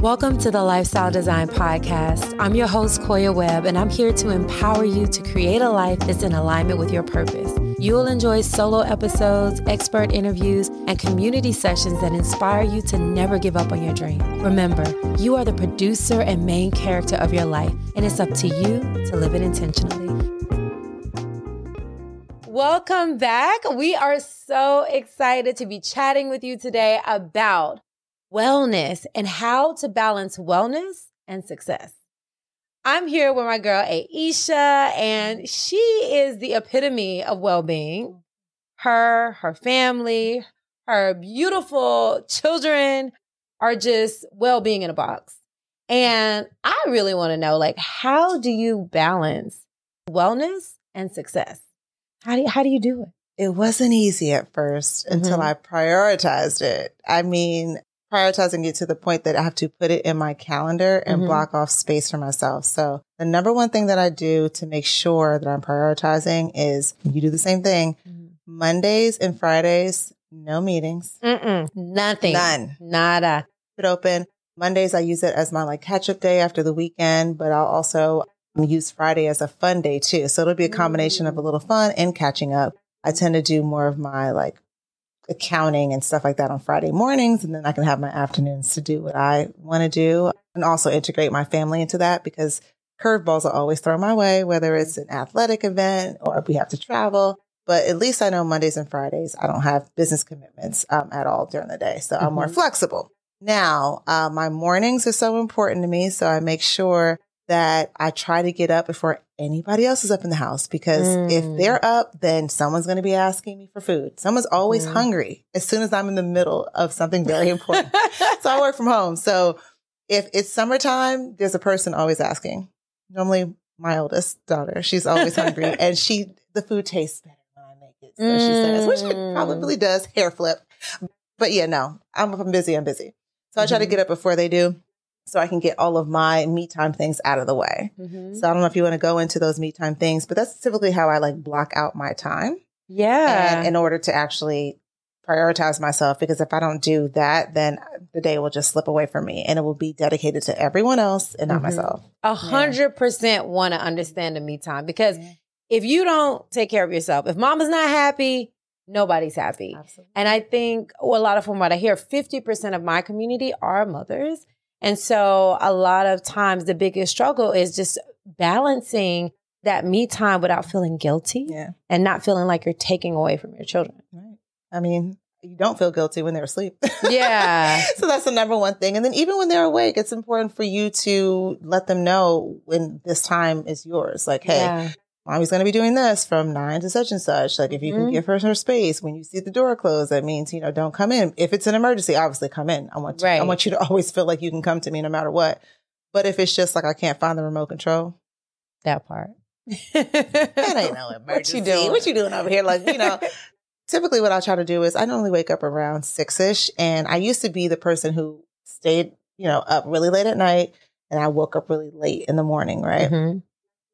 Welcome to the Lifestyle Design Podcast. I'm your host, Koya Webb, and I'm here to empower you to create a life that's in alignment with your purpose. You will enjoy solo episodes, expert interviews, and community sessions that inspire you to never give up on your dream. Remember, you are the producer and main character of your life, and it's up to you to live it intentionally. Welcome back. We are so excited to be chatting with you today about wellness and how to balance wellness and success. I'm here with my girl Aeshia, and she is the epitome of well being. Her, her family, her beautiful children are just well being in a box. And I really want to know like, how do you balance wellness and success? How do you, how do you do it? It wasn't easy at 1st Mm-hmm. until I prioritized it. I mean, prioritizing it to the point that I have to put it in my calendar and Mhm. block off space for myself. So the number one thing that I do to make sure that I'm prioritizing is you do the same thing. Mondays and Fridays, no meetings, Mm-mm, nothing. none. Nada. Keep it open. Mondays, I use it as my like catch up day after the weekend, but I'll also use Friday as a fun day too. So it'll be a combination of a little fun and catching up. I tend to do more of my like accounting and stuff like that on Friday mornings. And then I can have my afternoons to do what I want to do and also integrate my family into that because curveballs are always thrown my way, whether it's an athletic event or if we have to travel. But at least I know Mondays and Fridays, I don't have business commitments um, at all during the day. So I'm more Mhm. flexible. Now, uh, my mornings are so important to me. So I make sure that I try to get up before anybody else is up in the house because if Mm. they're up, then someone's going to be asking me for food. Someone's always Mm. hungry as soon as I'm in the middle of something very important. so I work from home. So if it's summertime, there's a person always asking. Normally, my oldest daughter, she's always hungry and she, the food tastes better when I make it. So she says, which it Mm. probably does, hair flip. But yeah, no, I'm, if I'm busy, I'm busy. So I try to get up before they do so I can get all of my me time things out of the way. Mhm. So I don't know if you want to go into those me time things, but that's typically how I like block out my time Yeah. and in order to actually prioritize myself because if I don't do that, then the day will just slip away from me and it will be dedicated to everyone else and not Mhm. myself. A hundred percent want to understand the me time because if you don't take care of yourself, if mama's not happy, nobody's happy. Absolutely. And I think well, a lot of from what I hear, 50% of my community are mothers. And so a lot of times the biggest struggle is just balancing that me time without feeling guilty Yeah. and not feeling like you're taking away from your children. Right. I mean, you don't feel guilty when they're asleep. Yeah. so that's the number one thing. And then even when they're awake, it's important for you to let them know when this time is yours. Like, hey, Yeah. Mommy's going to be doing this from nine to such and such. Like, if you Mhm. can give her her space when you see the door closed, that means, you know, don't come in. If it's an emergency, obviously come in. I want, to, I want you to always feel like you can come to me no matter what. But if it's just like, I can't find the remote control, That part. that ain't no emergency. What you doing? What you doing over here? Like, you know, typically what I try to do is I normally wake up around six ish. And I used to be the person who stayed, you know, up really late at night and I woke up really late in the morning, right? Mhm.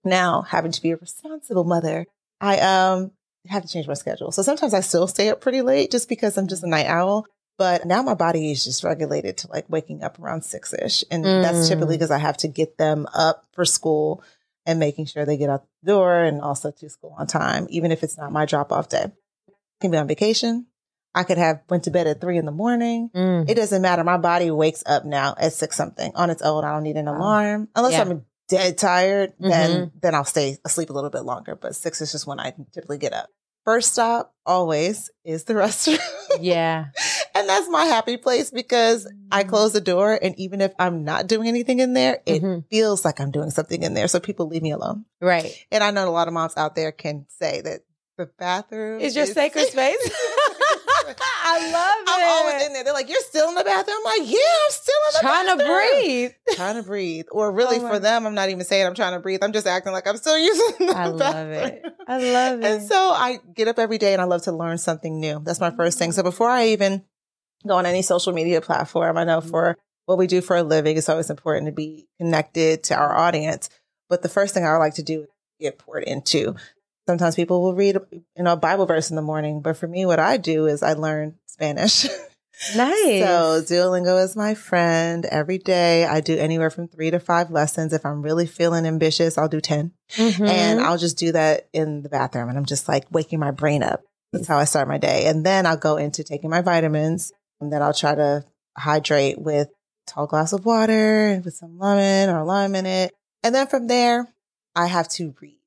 Now, having to be a responsible mother, I um have to change my schedule. So sometimes I still stay up pretty late just because I'm just a night owl. But now my body is just regulated to like waking up around six ish. And that's Mm. typically because I have to get them up for school and making sure they get out the door and also to school on time, even if it's not my drop off day. I can be on vacation. I could have went to bed at three in the morning. Mm. It doesn't matter. My body wakes up now at six something on its own. I don't need an Wow. alarm unless Yeah. I'm dead tired. Then Mm-hmm. then I'll stay asleep a little bit longer. But six is just when I typically get up. First stop always is the restroom, Yeah. and that's my happy place because I Mm. close the door, and even if I'm not doing anything in there, it Mhm. feels like I'm doing something in there. So people leave me alone. Right. And I know a lot of moms out there can say that the bathroom Is your is- sacred space? I love it. I'm always in there. They're like, "You're still in the bathroom." I'm like, "Yeah, I'm still in the bathroom. Trying to breathe. trying to breathe. Or oh really Oh for them, I'm not even saying I'm trying to breathe. I'm just acting like I'm still using the I love bathroom. it. I love it. And so I get up every day and I love to learn something new. That's my first thing. So mm-hmm. before I even go on any social media platform, I know mm-hmm. for what we do for a living, it's always important to be connected to our audience. But the first thing I would like to do is get poured into. Sometimes people will read, you know, a Bible verse in the morning, but for me, what I do is I learn Spanish. Nice. So Duolingo is my friend. Every day I do anywhere from three to five lessons. If I'm really feeling ambitious, I'll do 10. Mhm. And I'll just do that in the bathroom. And I'm just like waking my brain up. That's how I start my day. And then I'll go into taking my vitamins. And then I'll try to hydrate with a tall glass of water with some lemon or lime in it. And then from there, I have to read.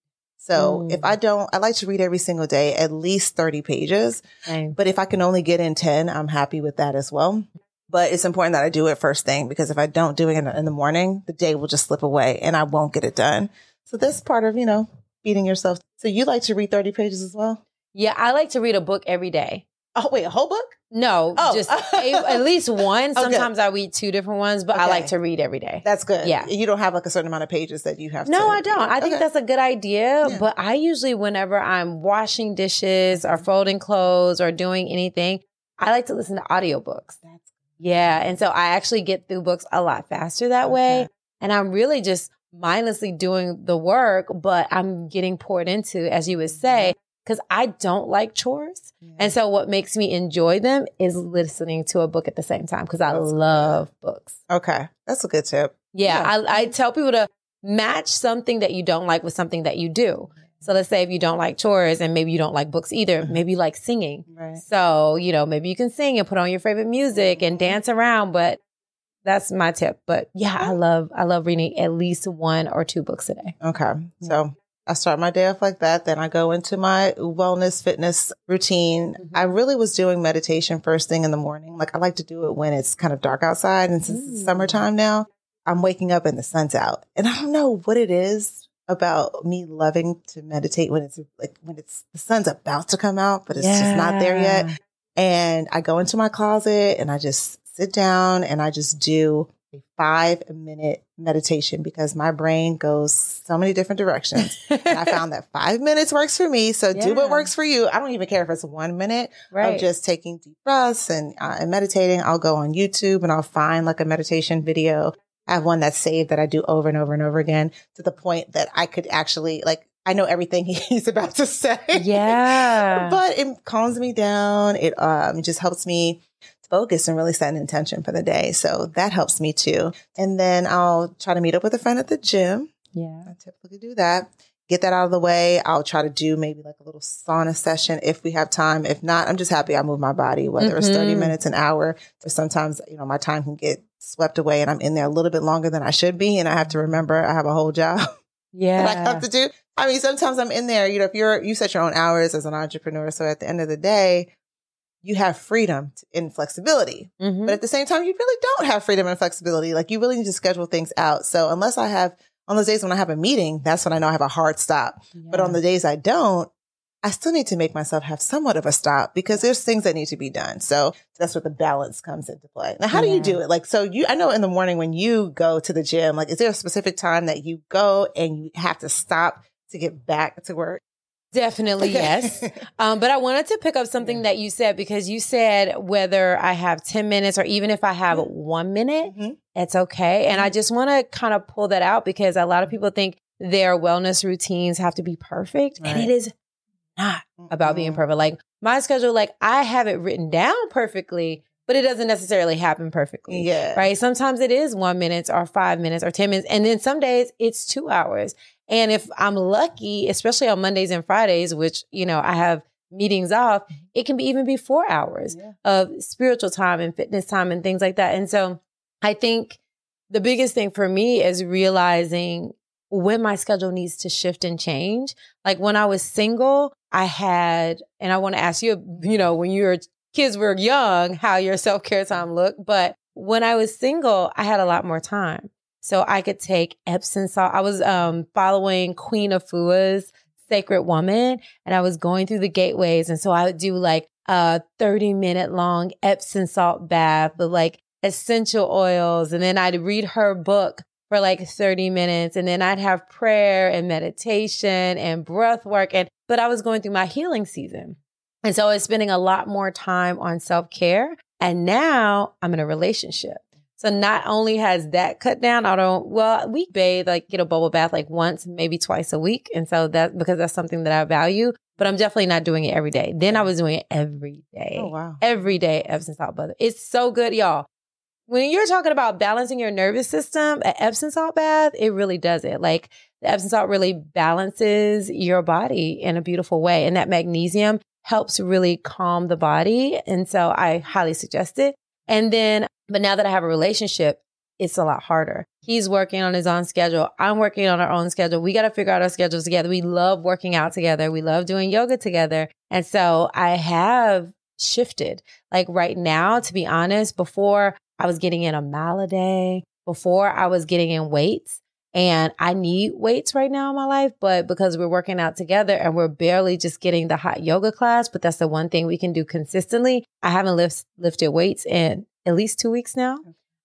So Mm. if I don't, I like to read every single day, at least 30 pages. Same. But if I can only get in 10, I'm happy with that as well. But it's important that I do it first thing because if I don't do it in, in the morning, the day will just slip away and I won't get it done. So that's part of, you know, feeding yourself. So you like to read 30 pages as well? Yeah, I like to read a book every day. Oh, wait, a whole book? No, Oh. just a, at least one. Okay. Sometimes I read two different ones, but I like to read every day. That's good. Yeah. You don't have like a certain amount of pages that you have to. No, I don't. I think Okay. that's a good idea. Yeah. But I usually, whenever I'm washing dishes or folding clothes or doing anything, I like to listen to audiobooks. That's Yeah. And so I actually get through books a lot faster that way. And I'm really just mindlessly doing the work, but I'm getting poured into, as you would say, because I don't like chores. Yeah. And so what makes me enjoy them is listening to a book at the same time because I That's good. love books. okay. That's a good tip. Yeah, Yeah. I, I tell people to match something that you don't like with something that you do. So let's say if you don't like chores and maybe you don't like books either, Mhm. maybe you like singing. Right. So, you know, maybe you can sing and put on your favorite music and dance around, but that's my tip. But yeah, I love I love reading at least one or two books a day. Okay. So I start my day off like that. Then I go into my wellness fitness routine. Mhm. I really was doing meditation first thing in the morning. Like I like to do it when it's kind of dark outside. And since it's Mm. summertime now, I'm waking up and the sun's out. And I don't know what it is about me loving to meditate when it's like when it's the sun's about to come out, but it's just not there yet. And I go into my closet and I just sit down and I just do a five minute meditation because my brain goes so many different directions. And I found that five minutes works for me. So do what works for you. I don't even care if it's one minute right. of just taking deep breaths and, uh, and meditating. I'll go on YouTube and I'll find like a meditation video. I have one that's saved that I do over and over and over again to the point that I could actually like, I know everything he's about to say. yeah. but it calms me down. It um just helps me focus and really set an intention for the day. So that helps me too. And then I'll try to meet up with a friend at the gym. yeah. I typically do that. Get that out of the way. I'll try to do maybe like a little sauna session if we have time. If not, I'm just happy I move my body, whether it's 30 Mhm. minutes, an hour, or sometimes, you know, my time can get swept away and I'm in there a little bit longer than I should be. And I have to remember I have a whole job. Yeah. that I have to do. I mean, sometimes I'm in there, you know, if you're, you set your own hours as an entrepreneur. So at the end of the day, you have freedom and flexibility. Mhm. But at the same time, you really don't have freedom and flexibility. Like you really need to schedule things out. So unless I have, on those days when I have a meeting, that's when I know I have a hard stop. But on the days I don't, I still need to make myself have somewhat of a stop because there's things that need to be done. So that's where the balance comes into play. Now, how do you do it? Like, so you, I know in the morning when you go to the gym, like, is there a specific time that you go and you have to stop to get back to work? Definitely, yes. Um, but I wanted to pick up something that you said because you said whether I have 10 minutes or even if I have one minute, Mhm. it's okay. And I just want to kind of pull that out because a lot of people think their wellness routines have to be perfect. And it is not about being perfect. Like my schedule, like I have it written down perfectly, but it doesn't necessarily happen perfectly. Yeah. Right. Sometimes it is one minute or five minutes or 10 minutes. And then some days it's two hours. And if I'm lucky, especially on Mondays and Fridays, which, you know, I have meetings off, mm-hmm. it can be even be four hours Yeah. of spiritual time and fitness time and things like that. And so I think the biggest thing for me is realizing when my schedule needs to shift and change. Like when I was single, I had, and I want to ask you, you know, when your kids were young, how your self care time looked. But when I was single, I had a lot more time. So I could take Epsom salt. I was um, following Queen Afua's Sacred Woman, and I was going through the gateways. And so I would do like a 30 minute long Epsom salt bath with like essential oils. And then I'd read her book for like 30 minutes. And then I'd have prayer and meditation and breath work. And, but I was going through my healing season. And so I was spending a lot more time on self care. And now I'm in a relationship. So not only has that cut down, I don't, well, we bathe, like get a bubble bath like once, maybe twice a week. And so that, because that's something that I value, but I'm definitely not doing it every day. Then I was doing it every day. Oh, wow. Every day, Epsom salt bath. It's so good, y'all. When you're talking about balancing your nervous system, an Epsom salt bath, it really does it. Like the Epsom salt really balances your body in a beautiful way. And that magnesium helps really calm the body. And so I highly suggest it. And then, but now that I have a relationship, it's a lot harder. He's working on his own schedule. I'm working on our own schedule. We got to figure out our schedules together. We love working out together. We love doing yoga together. And so I have shifted. Like right now, to be honest, before I was getting in a mile a day, before I was getting in weights, and I need weights right now in my life, but because we're working out together and we're barely just getting the hot yoga class, but that's the one thing we can do consistently. I haven't lift, lifted weights in at least two weeks now.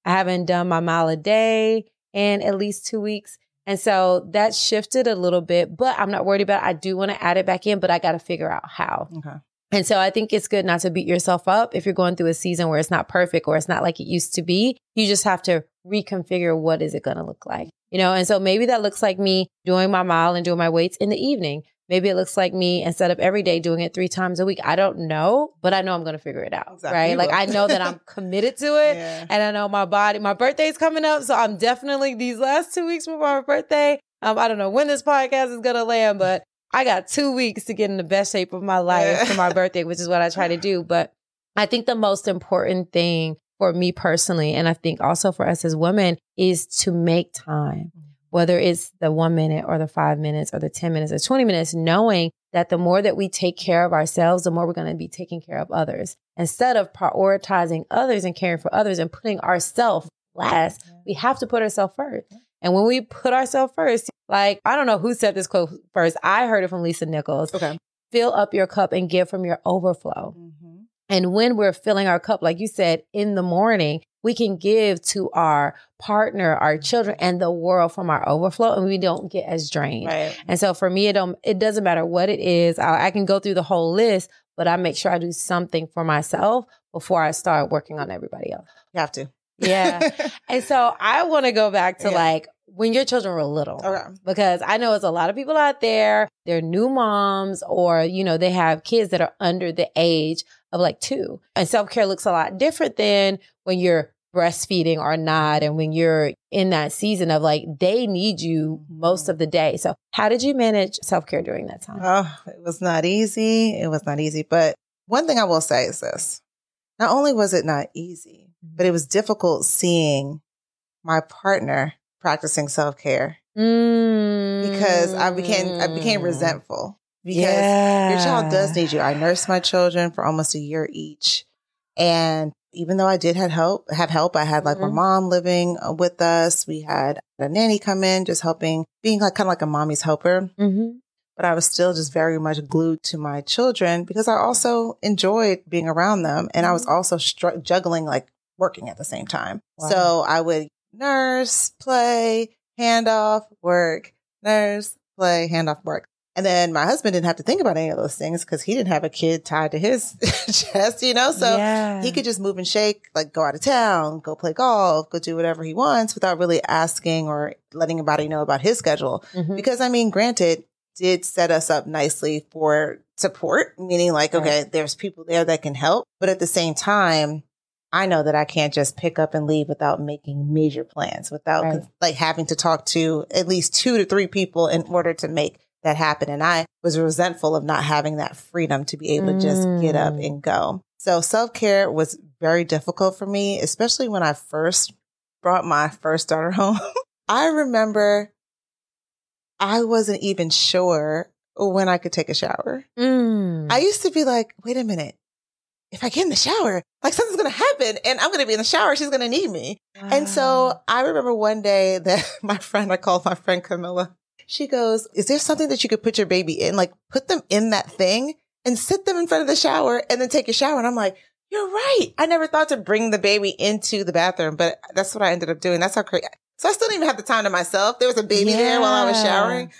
I haven't done my mile a day in at least two weeks. And so that shifted a little bit, but I'm not worried about it. I do want to add it back in, but I got to figure out how. Okay. And so I think it's good not to beat yourself up if you're going through a season where it's not perfect or it's not like it used to be. You just have to reconfigure what is it going to look like you know? And so maybe that looks like me doing my mile and doing my weights in the evening. Maybe it looks like me instead of every day doing it three times a week. I don't know, but I know I'm going to figure it out. Exactly. Right. Like I know that I'm committed to it Yeah. and I know my body, my birthday's coming up. So I'm definitely these last two weeks before my birthday. Um, I don't know when this podcast is going to land, but I got two weeks to get in the best shape of my life Yeah. for my birthday, which is what I try to do. But I think the most important thing for me personally, and I think also for us as women, is to make time, whether it's the one minute or the five minutes or the 10 minutes or 20 minutes, knowing that the more that we take care of ourselves, the more we're going to be taking care of others. Instead of prioritizing others and caring for others and putting ourselves last, we have to put ourselves first. And when we put ourselves first, like, I don't know who said this quote first. I heard it from Lisa Nichols. Okay. Fill up your cup and give from your overflow. Mm-hmm. And when we're filling our cup, like you said, in the morning, we can give to our partner, our children, and the world from our overflow, and we don't get as drained. Right. And so for me, it don't it doesn't matter what it is. I, I can go through the whole list, but I make sure I do something for myself before I start working on everybody else. You have to. Yeah. and so I want to go back to Yeah. like when your children were little okay. because I know it's a lot of people out there, they're new moms or, you know, they have kids that are under the age of like two. And self care looks a lot different than when you're breastfeeding or not. And when you're in that season of like, they need you most of the day. So, how did you manage self care during that time? Oh, it was not easy. It was not easy. But one thing I will say is this not only was it not easy, but it was difficult seeing my partner practicing self care because I became I became Mm. resentful because yeah. your child does need you. I nursed my children for almost a year each. And even though I did have help, have help, I had like my Mhm. mom living uh, with us. We had a nanny come in, just helping, being like kind of like a mommy's helper. Mm-hmm. But I was still just very much glued to my children because I also enjoyed being around them. And I was also str- juggling like working at the same time. Wow. So I would nurse, play, hand off, work, nurse, play, hand off, work. And then my husband didn't have to think about any of those things because he didn't have a kid tied to his chest, you know? So yeah. he could just move and shake, like go out of town, go play golf, go do whatever he wants without really asking or letting anybody know about his schedule. Mhm. Because I mean, granted, did set us up nicely for support, meaning like, Right. okay, there's people there that can help. But at the same time, I know that I can't just pick up and leave without making major plans, without Right. like having to talk to at least two to three people in order to make that happened. And I was resentful of not having that freedom to be able to just get up Mm. and go. So self care was very difficult for me, especially when I first brought my first daughter home. I remember I wasn't even sure when I could take a shower. Mm. I used to be like, wait a minute. If I get in the shower, like something's to happen and I'm to be in the shower. She's to need me. And so I remember one day that my friend, I called my friend Camilla. She goes, is there something that you could put your baby in? Like put them in that thing and sit them in front of the shower and then take a shower. And I'm like, you're right. I never thought to bring the baby into the bathroom, but that's what I ended up doing. That's how crazy. So I still didn't even have the time to myself. There was a baby there while I was showering.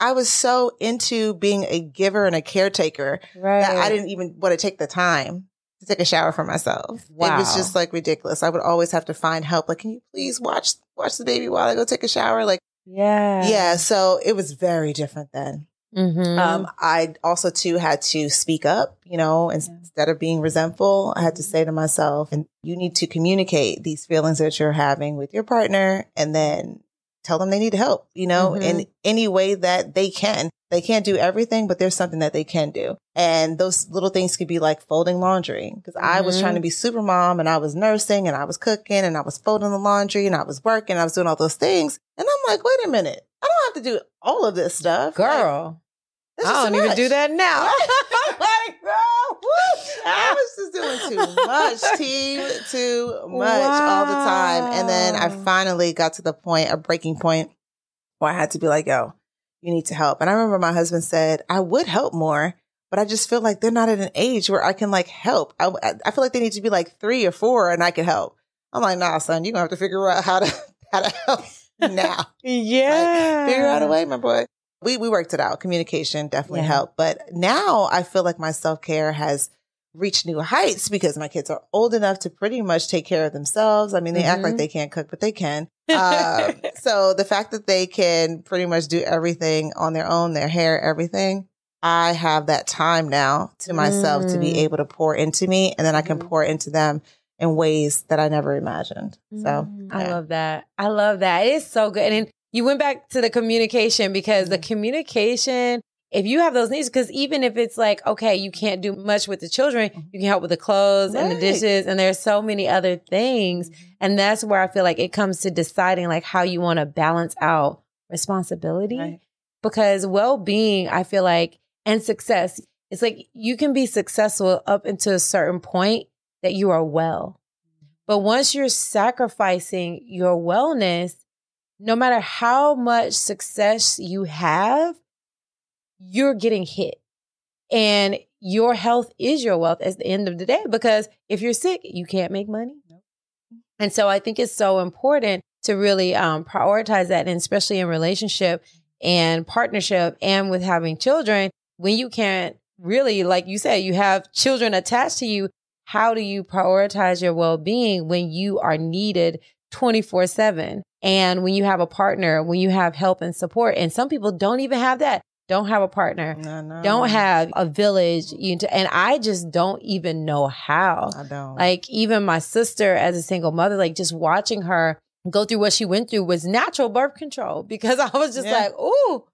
I was so into being a giver and a caretaker right. that I didn't even want to take the time to take a shower for myself. Wow. It was just like ridiculous. I would always have to find help. Like, can you please watch watch the baby while I go take a shower? Like, yeah, yeah. So it was very different then. Mm-hmm. Um, I also too had to speak up. You know, instead of being resentful, I had to say to myself, "And you need to communicate these feelings that you're having with your partner, and then tell them they need help, you know, mm-hmm. in any way that they can. They can't do everything, but there's something that they can do. And those little things could be like folding laundry. Because mm-hmm. I was trying to mm-hmm. be super mom and I was nursing and I was cooking and I was folding the laundry and I was working. I was doing all those things. And I'm like, wait a minute. I don't have to do all of this stuff. Girl. Like, I don't even do that now. Like, girl, I was just doing too much, team, too much wow. all the time. And then I finally got to the point, a breaking point, where I had to be like, yo, you need to help. And I remember my husband said, I would help more, but I just feel like they're not at an age where I can like help. I, I feel like they need to be like three or four and I can help. I'm like, nah, son, you're gonna have to figure out how to, how to help now. yeah. Like, figure out a way, my boy. We, we worked it out. Communication definitely yeah. helped. But now I feel like my self care has reached new heights because my kids are old enough to pretty much take care of themselves. I mean, they mm-hmm. act like mm-hmm. they can't cook, but they can. Um, so the fact that they can pretty much do everything on their own, their hair, everything, I have that time now to myself mm. to be mm. able to pour into me and then I can mm. pour into them in ways that I never imagined. So mm. yeah. I love that. I love that. It is so good. And you went back to the communication because the mm. communication if you have those needs, because even if it's like, okay, you can't do much with the children, mm-hmm. you can help with the clothes right. and the dishes, and there's so many other things. Mm-hmm. And that's where I feel like it comes to deciding like how you want to balance out responsibility. Right. Because well being, I feel like, and success, it's like you can be successful up until a certain point that you are well. Mm-hmm. But once you're sacrificing your wellness, no matter how much success you have, you're getting hit. And your health is your wealth at the end of the day because if you're sick, you can't make money. And so I think it's so important to really um, prioritize that, and especially in relationship and partnership and with having children, when you can't really, like you said, you have children attached to you. How do you prioritize your well being when you are needed 24 7? And when you have a partner, when you have help and support, and some people don't even have that don't have a partner, no, no. don't have a village. You and I just don't even know how. I don't. Like even my sister as a single mother, like just watching her go through what she went through was natural birth control because I was just yeah. like, ooh,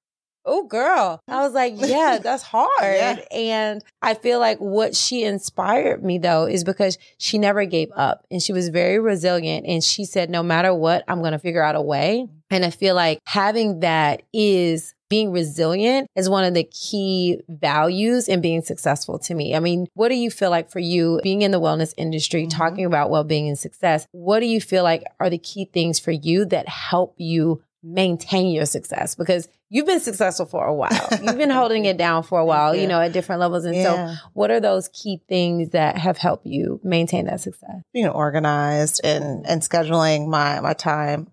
oh girl i was like yeah that's hard yeah. and i feel like what she inspired me though is because she never gave up and she was very resilient and she said no matter what i'm going to figure out a way and i feel like having that is being resilient is one of the key values in being successful to me. I mean, what do you feel like for you being in the wellness industry, mm-hmm. talking about well being and success? What do you feel like are the key things for you that help you maintain your success? Because you've been successful for a while, you've been holding it down for a while, yeah. you know, at different levels. And yeah. so, what are those key things that have helped you maintain that success? Being organized and, and scheduling my, my time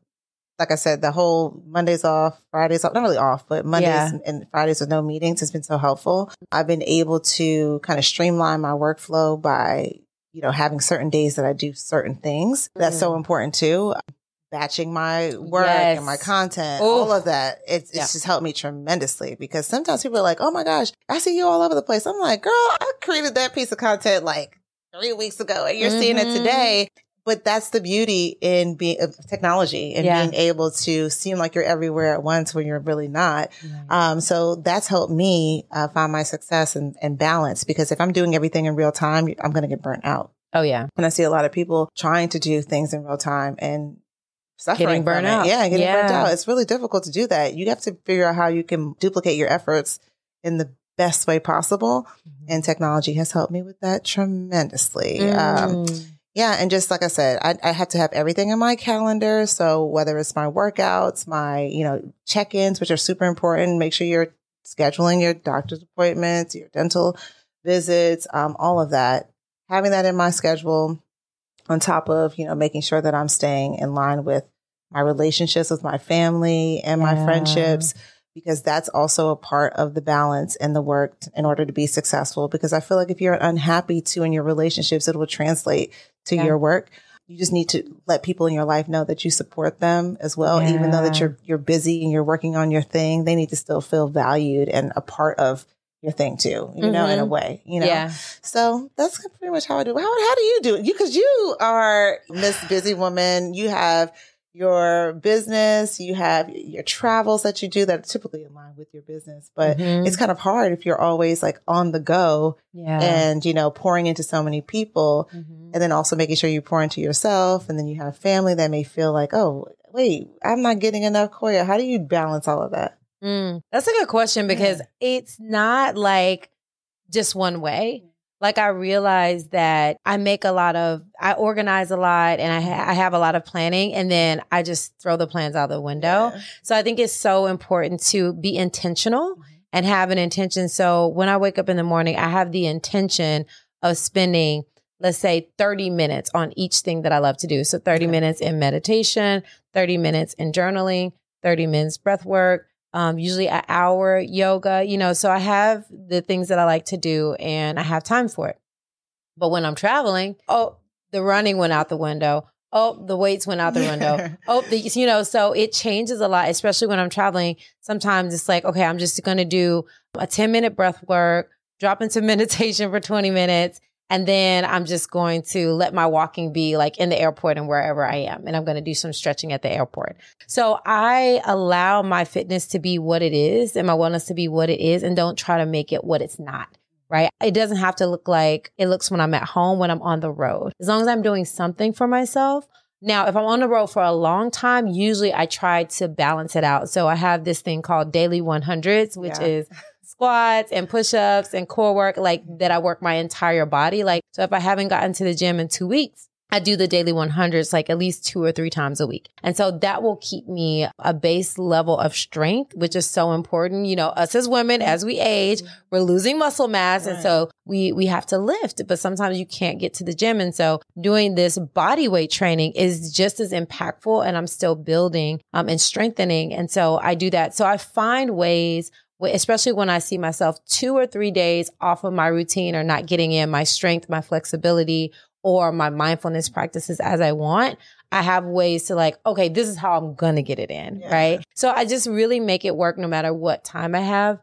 like I said, the whole Mondays off, Fridays off, not really off, but Mondays yeah. and Fridays with no meetings has been so helpful. I've been able to kind of streamline my workflow by, you know, having certain days that I do certain things. That's so mm. important too. Batching my work yes. and my content, Ooh. all of that. It's, it's yeah. just helped me tremendously because sometimes people are like, Oh my gosh, I see you all over the place. I'm like, girl, I created that piece of content like three weeks ago and you're mm-hmm. seeing it mm-hmm. today but that's the beauty in being of technology and yeah. being able to seem like you're everywhere at once when you're really not. Right. Um, so that's helped me uh, find my success and, and balance because if I'm doing everything in real time, I'm going to get burnt out. Oh yeah. And I see a lot of people trying to do things in real time and suffering burnout. Yeah, getting yeah. burnt out. It's really difficult to do that. You have to figure out how you can duplicate your efforts in the best way possible. Mm-hmm. And technology has helped me with that tremendously. Um, mm. Um, yeah. And just like I said, I, I have to have everything in my calendar. So whether it's my workouts, my, you know, check-ins, which are super important, make sure you're scheduling your doctor's appointments, your dental visits, um, all of that, having that in my schedule on top of, you know, making sure that I'm staying in line with my relationships with my family and my yeah. friendships because that's also a part of the balance and the work in order to be successful. Because I feel like if you're unhappy too in your relationships, it will translate to yeah. your work. You just need to let people in your life know that you support them as well, yeah. even though that you're you're busy and you're working on your thing. They need to still feel valued and a part of your thing too, you mm-hmm. know, in a mm-hmm. way, you know. Yeah. So that's pretty much how I do. How how do you do it? You because you are Miss Busy Woman. You have your business, you have your travels that you do that are typically line with your business, but mm-hmm. it's kind of hard if you're always like on the go yeah. and, you know, pouring into so many people mm-hmm. and then also making sure you pour into yourself. And then you have family that may feel like, oh, wait, I'm not getting enough Koya. How do you balance all of that? Mm, that's a good question because yeah. it's not like just one way like I realized that I make a lot of, I organize a lot and I, ha- I have a lot of planning and then I just throw the plans out the window. Yeah. So I think it's so important to be intentional mm-hmm. and have an intention. So when I wake up in the morning, I have the intention of spending, let's say 30 minutes on each thing that I love to do. So 30 okay. minutes in meditation, 30 minutes in journaling, 30 minutes breath work, um, usually an hour yoga, you know, so I have the things that I like to do and I have time for it. But when I'm traveling, oh, the running went out the window. Oh, the weights went out the window. oh, the, you know, so it changes a lot, especially when I'm traveling. Sometimes it's like, okay, I'm just going to do a 10 minute breath work, drop into meditation for 20 minutes, and then I'm just going to let my walking be like in the airport and wherever I am. And I'm going to do some stretching at the airport. So I allow my fitness to be what it is and my wellness to be what it is and don't try to make it what it's not. Right. It doesn't have to look like it looks when I'm at home, when I'm on the road. As long as I'm doing something for myself, now, if I'm on the road for a long time, usually I try to balance it out. So I have this thing called daily 100s, which yeah. is squats and push-ups and core work like that I work my entire body. Like, so if I haven't gotten to the gym in two weeks, I do the daily 100s like at least two or three times a week. And so that will keep me a base level of strength, which is so important. You know, us as women, as we age, we're losing muscle mass. Right. And so we, we have to lift, but sometimes you can't get to the gym. And so doing this body weight training is just as impactful and I'm still building um, and strengthening. And so I do that. So I find ways especially when I see myself two or three days off of my routine or not getting in my strength, my flexibility, or my mindfulness practices as I want, I have ways to like, okay, this is how I'm going to get it in. Yeah. Right. So I just really make it work no matter what time I have.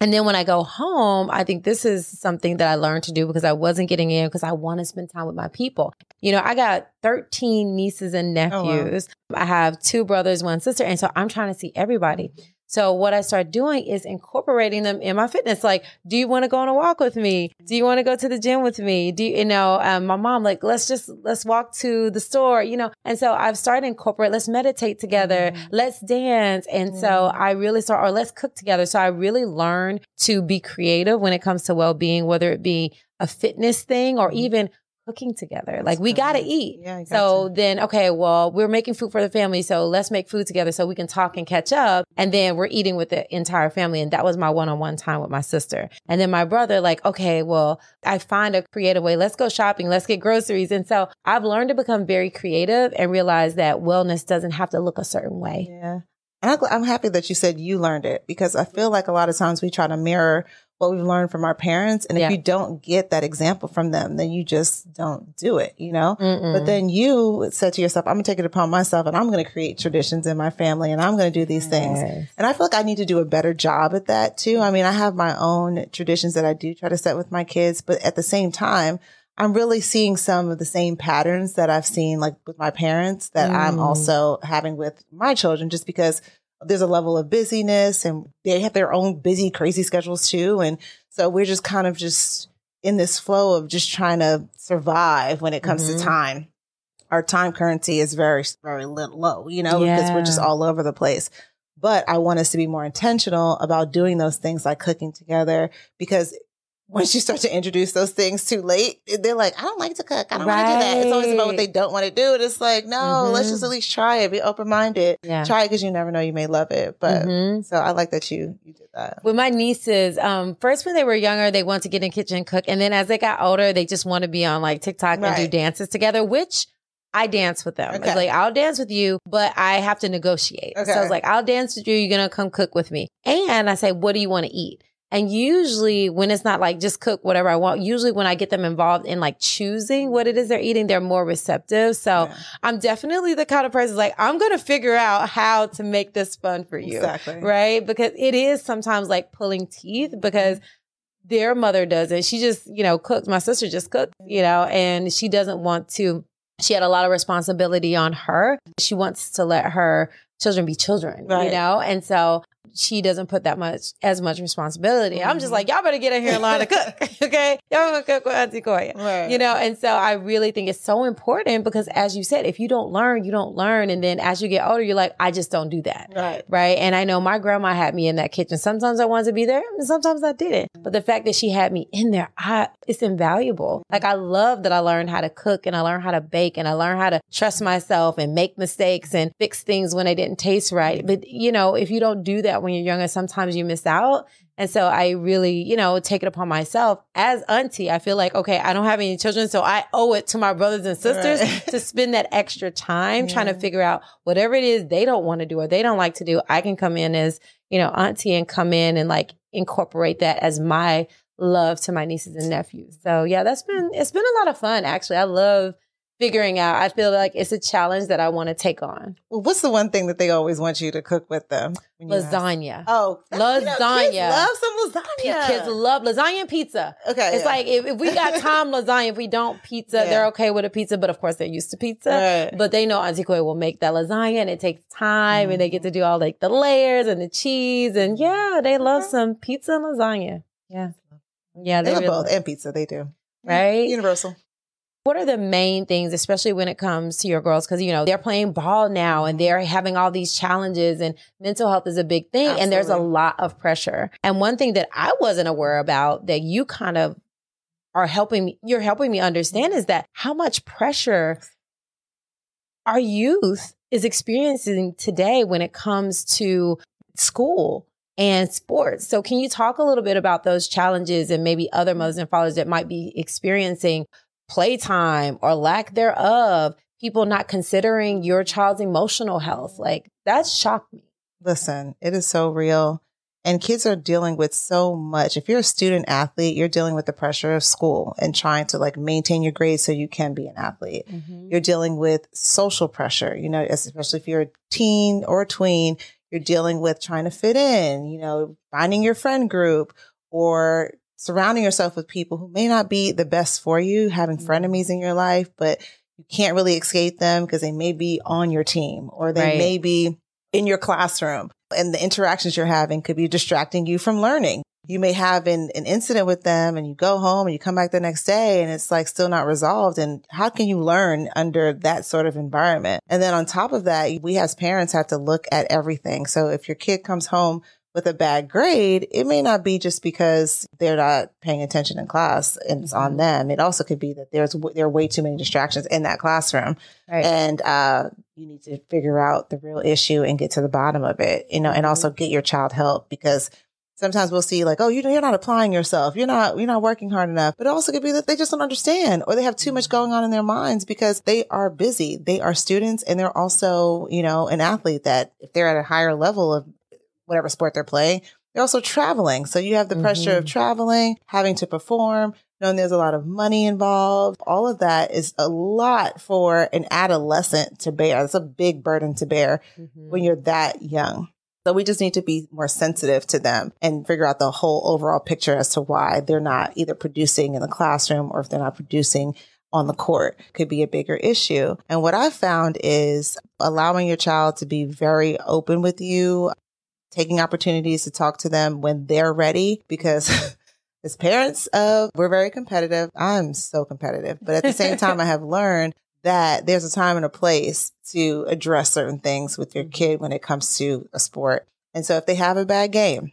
And then when I go home, I think this is something that I learned to do because I wasn't getting in because I want to spend time with my people. You know, I got 13 nieces and nephews. Oh, wow. I have two brothers, one sister. And so I'm trying to see everybody. So what I start doing is incorporating them in my fitness. Like, do you want to go on a walk with me? Do you want to go to the gym with me? Do you, you know, um, my mom, like, let's just, let's walk to the store, you know? And so I've started incorporate, let's meditate together. Mm-hmm. Let's dance. And mm-hmm. so I really start, or let's cook together. So I really learn to be creative when it comes to well-being, whether it be a fitness thing or mm-hmm. even cooking together. Like we got to eat. Yeah, so then, okay, well, we're making food for the family. So let's make food together so we can talk and catch up. And then we're eating with the entire family. And that was my one-on-one time with my sister. And then my brother, like, okay, well, I find a creative way. Let's go shopping. Let's get groceries. And so I've learned to become very creative and realize that wellness doesn't have to look a certain way. Yeah. I'm happy that you said you learned it because I feel like a lot of times we try to mirror what we've learned from our parents. And if yeah. you don't get that example from them, then you just don't do it, you know? Mm-mm. But then you said to yourself, I'm going to take it upon myself and I'm going to create traditions in my family and I'm going to do these yes. things. And I feel like I need to do a better job at that too. I mean, I have my own traditions that I do try to set with my kids, but at the same time, I'm really seeing some of the same patterns that I've seen like with my parents that mm. I'm also having with my children just because there's a level of busyness and they have their own busy, crazy schedules too. And so we're just kind of just in this flow of just trying to survive when it comes mm-hmm. to time. Our time currency is very, very low, you know, yeah. because we're just all over the place. But I want us to be more intentional about doing those things like cooking together because once you start to introduce those things too late, they're like, I don't like to cook. I don't right. want to do that. It's always about what they don't want to do. And it's like, no, mm-hmm. let's just mm-hmm. at least try it. Be open minded. Yeah. Try it because you never know. You may love it. But mm-hmm. so I like that you, you did that. With my nieces, um, first when they were younger, they want to get in kitchen and cook. And then as they got older, they just want to be on like TikTok right. and do dances together, which I dance with them. Okay. It's like I'll dance with you, but I have to negotiate. So I was like I'll dance with you. You're gonna come cook with me, and I say, what do you want to eat? And usually, when it's not like just cook whatever I want, usually when I get them involved in like choosing what it is they're eating, they're more receptive. So Yeah. I'm definitely the kind of person like I'm gonna figure out how to make this fun for you Exactly. right? Because it is sometimes like pulling teeth because mm-hmm. their mother doesn't. She just, you know, cooks. My sister just cooked, you know, and she doesn't want to. She had a lot of responsibility on her. She wants to let her children be children, you know, and so she doesn't put that much as much responsibility. I'm just Mhm. like, y'all better get in here and learn to cook, okay? Y'all gonna cook with Auntie Koya Right. you know and so i really think it's so important because as you said if you don't learn you don't learn and then as you get older you're like i just don't do that Right. right and i know my grandma had me in that kitchen sometimes i wanted to be there and sometimes i didn't but the fact that she had me in there i it's invaluable like i love that i learned how to cook and i learned how to bake and i learned how to trust myself and make mistakes and fix things when they didn't taste right but you know if you don't do that when you're younger sometimes you miss out and so I really, you know, take it upon myself as auntie. I feel like, okay, I don't have any children. So I owe it to my brothers and sisters Right. to spend that extra time trying to figure out whatever it is they don't want to do or they don't like to do. I can come in as, you know, auntie and come in and like incorporate that as my love to my nieces and nephews. So yeah, that's been, it's been a lot of fun. Actually, I love figuring out. I feel like it's a challenge that I want to take on. Well, what's the one thing that they always want you to cook with them? you ask? Lasagna. Oh, that's- you know, kids Lasagna. love some lasagna. Kids love lasagna and pizza. Okay. It's yeah. like if, if we got Tom lasagna, if we don't pizza, Yeah. they're okay with a pizza. But of course, they're used to pizza. Right. But they know Auntie Koi will make that lasagna, and it takes time, and they get mm-hmm. to do all like the layers and the cheese, and yeah, they love some pizza and lasagna. Yeah, yeah, they they love really both love- and pizza. They do. right. Universal. What are the main things, especially when it comes to your girls? Because, you know, they're playing ball now and they're mm-hmm. having all these challenges and mental health is a big thing. And there's a lot of pressure. And one thing that I wasn't aware about that you kind of are helping me, you're helping me understand is that how much pressure our youth is experiencing today when it comes to school and sports. So can you talk a little bit about those challenges and maybe other mothers and fathers that might be experiencing playtime or lack thereof, people not considering your child's emotional health? Like that shocked me. Listen, it is so real. And kids are dealing with so much. If you're a student athlete, you're dealing with the pressure of school and trying to like maintain your grades so you can be an athlete. Mm-hmm. You're dealing with social pressure, you know, especially if you're a teen or a tween, you're dealing with trying to fit in, you know, finding your friend group or surrounding yourself with people who may not be the best for you, having mm-hmm. frenemies in your life, but you can't really escape them because they may be on your team or they Right. may be in your classroom and the interactions you're having could be distracting you from learning. You may have an, an incident with them and you go home and you come back the next day and it's like still not resolved. And how can you learn under that sort of environment? And then on top of that, we as parents have to look at everything. So if your kid comes home with a bad grade, it may not be just because they're not paying attention in class and it's on Mhm. them. It also could be that there's there are way too many distractions in that classroom Right. and uh, you need to figure out the real issue and get to the bottom of it you know and also get your child help because sometimes we'll see like oh you know you're not applying yourself you're not you're not working hard enough but it also could be that they just don't understand or they have too much going on in their minds because they are busy they are students and they're also you know an athlete that if they're at a higher level of whatever sport they're playing they're also traveling so you have the pressure of Mhm. traveling having to perform knowing there's a lot of money involved. All of that is a lot for an adolescent to bear. It's a big burden to bear Mhm. when you're that young. So we just need to be more sensitive to them and figure out the whole overall picture as to why they're not either producing in the classroom or if they're not producing on the court could be a bigger issue. And what I've found is allowing your child to be very open with you, taking opportunities to talk to them when they're ready because as parents of we're very competitive. I'm so competitive. But at the same time i have learned that there's a time and a place to address certain things with your kid when it comes to a sport. And so if they have a bad game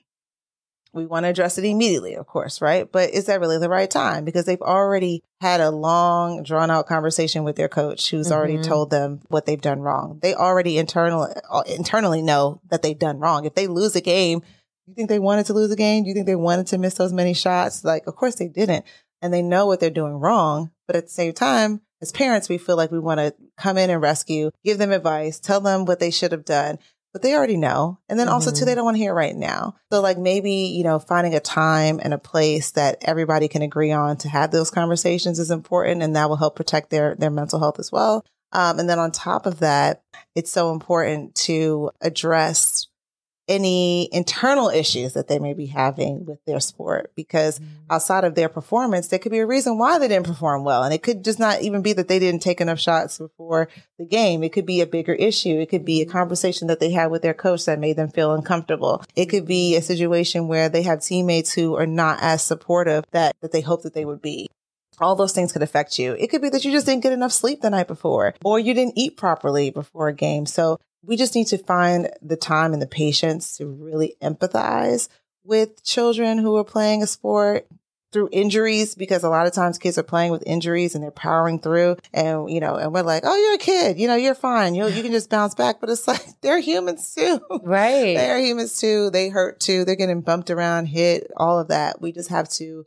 we want to address it immediately of course right but is that really the right time because they've already had a long drawn out conversation with their coach who's already Mhm. told them what they've done wrong they already internal, uh, internally know that they've done wrong if they lose a game you think they wanted to lose a game? Do you think they wanted to miss those many shots? Like, of course they didn't. And they know what they're doing wrong. But at the same time, as parents, we feel like we want to come in and rescue, give them advice, tell them what they should have done. But they already know. And then also too, Mm-hmm. they don't want to hear it right now. So like maybe, you know, finding a time and a place that everybody can agree on to have those conversations is important and that will help protect their, their mental health as well. Um, and then on top of that, it's so important to address any internal issues that they may be having with their sport because mm. outside of their performance, there could be a reason why they didn't perform well. And it could just not even be that they didn't take enough shots before the game. It could be a bigger issue. It could be a mm. conversation that they had with their coach that made them feel uncomfortable. It could be a situation where they have teammates who are not as supportive that, that they hope that they would be. All those things could affect you. It could be that you just didn't get enough sleep the night before or you didn't eat properly before a game. So we just need to find the time and the patience to really empathize with children who are playing a sport through injuries because a lot of times kids are playing with injuries and they're powering through and you know and we're like oh you're a kid. You know you're fine. You you can just bounce back. But it's like they're humans too. Right. they're humans too. They hurt too. They're getting bumped around hit all of that. We just have to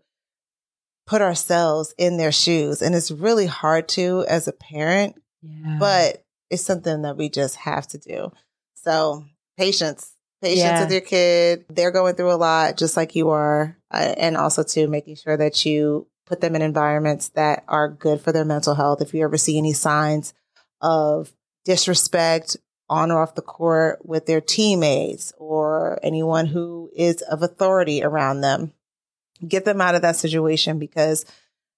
put ourselves in their shoes. And it's really hard to as a parent Yeah. but it's something that we just have to do. So patience, patience Yeah. with your kid. They're going through a lot, just like you are, uh, and also to making sure that you put them in environments that are good for their mental health. If you ever see any signs of disrespect on or off the court with their teammates or anyone who is of authority around them, get them out of that situation because it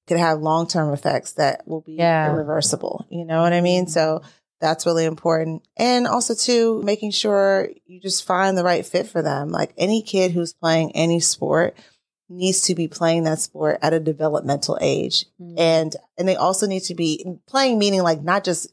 could have long term effects that will be Yeah. irreversible. You know what I mean? So that's really important. And also too, making sure you just find the right fit for them. Like any kid who's playing any sport needs to be playing that sport at a developmental age. Mm. And and they also need to be playing meaning like not just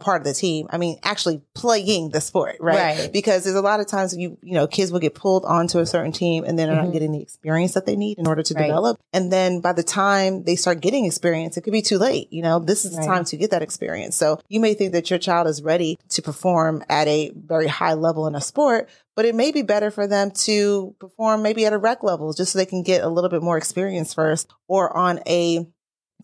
a part of the team. I mean, actually playing the sport, right? Right. Because there's a lot of times you you know kids will get pulled onto a certain team and then they're Mhm. not getting the experience that they need in order to Right. develop. And then by the time they start getting experience, it could be too late. You know, this is the Right. time to get that experience. So you may think that your child is ready to perform at a very high level in a sport, but it may be better for them to perform maybe at a rec level just so they can get a little bit more experience first or on a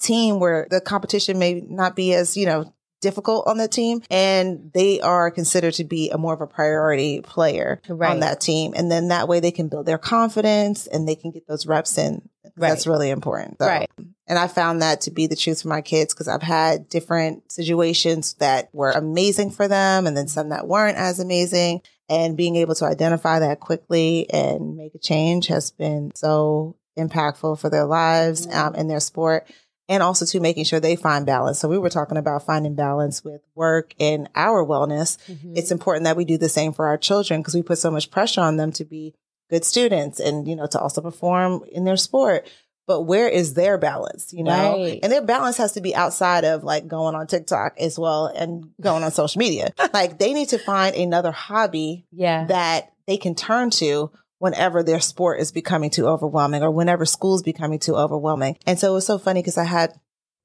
team where the competition may not be as, you know, difficult on that team and they are considered to be a more of a priority player Right. on that team. And then that way they can build their confidence and they can get those reps in. That's really important Right. and i found that to be the truth for my kids because i've had different situations that were amazing for them and then some that weren't as amazing. And being able to identify that quickly and make a change has been so impactful for their lives um, and their sport and also to making sure they find balance. So we were talking about finding balance with work and our wellness. Mhm. It's important that we do the same for our children because we put so much pressure on them to be good students and, you know, to also perform in their sport. But where is their balance, you know? Right. And their balance has to be outside of like going on TikTok as well and going on social media. like they need to find another hobby yeah. that they can turn to whenever their sport is becoming too overwhelming or whenever school's becoming too overwhelming. And so it was so funny because I had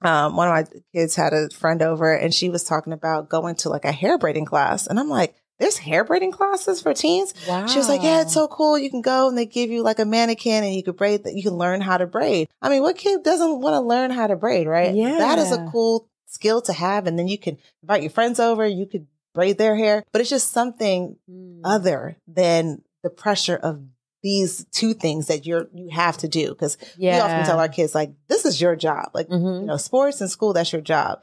um, one of my kids had a friend over and she was talking about going to like a hair braiding class. And I'm like, there's hair braiding classes for teens? wow. She was like, yeah, it's so cool. You can go and they give you like a mannequin and you can braid that you can learn how to braid. I mean, what kid doesn't want to learn how to braid, right? Yeah. That is a cool skill to have. And then you can invite your friends over. You could braid their hair, but it's just something Mm. other than the pressure of these two things that you're you have to do because we often tell our kids like this is your job like Mhm. you know sports and school that's your job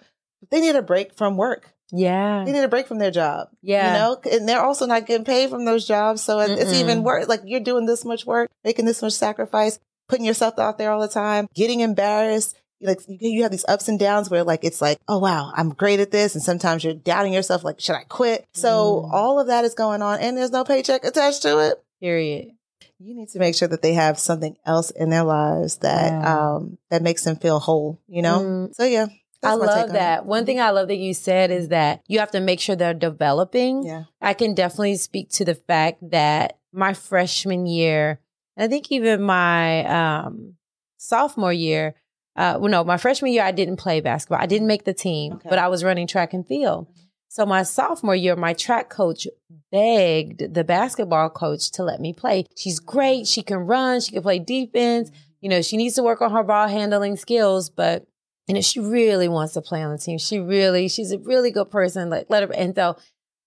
they need a break from work Yeah. they need a break from their job Yeah. you know and they're also not getting paid from those jobs so it- it's Mm-mm. even worse like you're doing this much work making this much sacrifice putting yourself out there all the time getting embarrassed like you you have these ups and downs where like it's like oh wow i'm great at this and sometimes you're doubting yourself like should i quit so Mm. all of that is going on and there's no paycheck attached to it Period. you need to make sure that they have something else in their lives that um that makes them feel whole you know Mm. so yeah I love on it. that. One thing I love that you said is that you have to make sure they're developing. yeah I can definitely speak to the fact that my freshman year, I think even my um, sophomore year, uh, well, no, my freshman year, I didn't play basketball. I didn't make the team, Okay. but I was running track and field. So my sophomore year, my track coach begged the basketball coach to let me play. She's great. She can run. She can play defense. You know, she needs to work on her ball handling skills, but you know, she really wants to play on the team, she really, she's a really good person. Like, let her. And so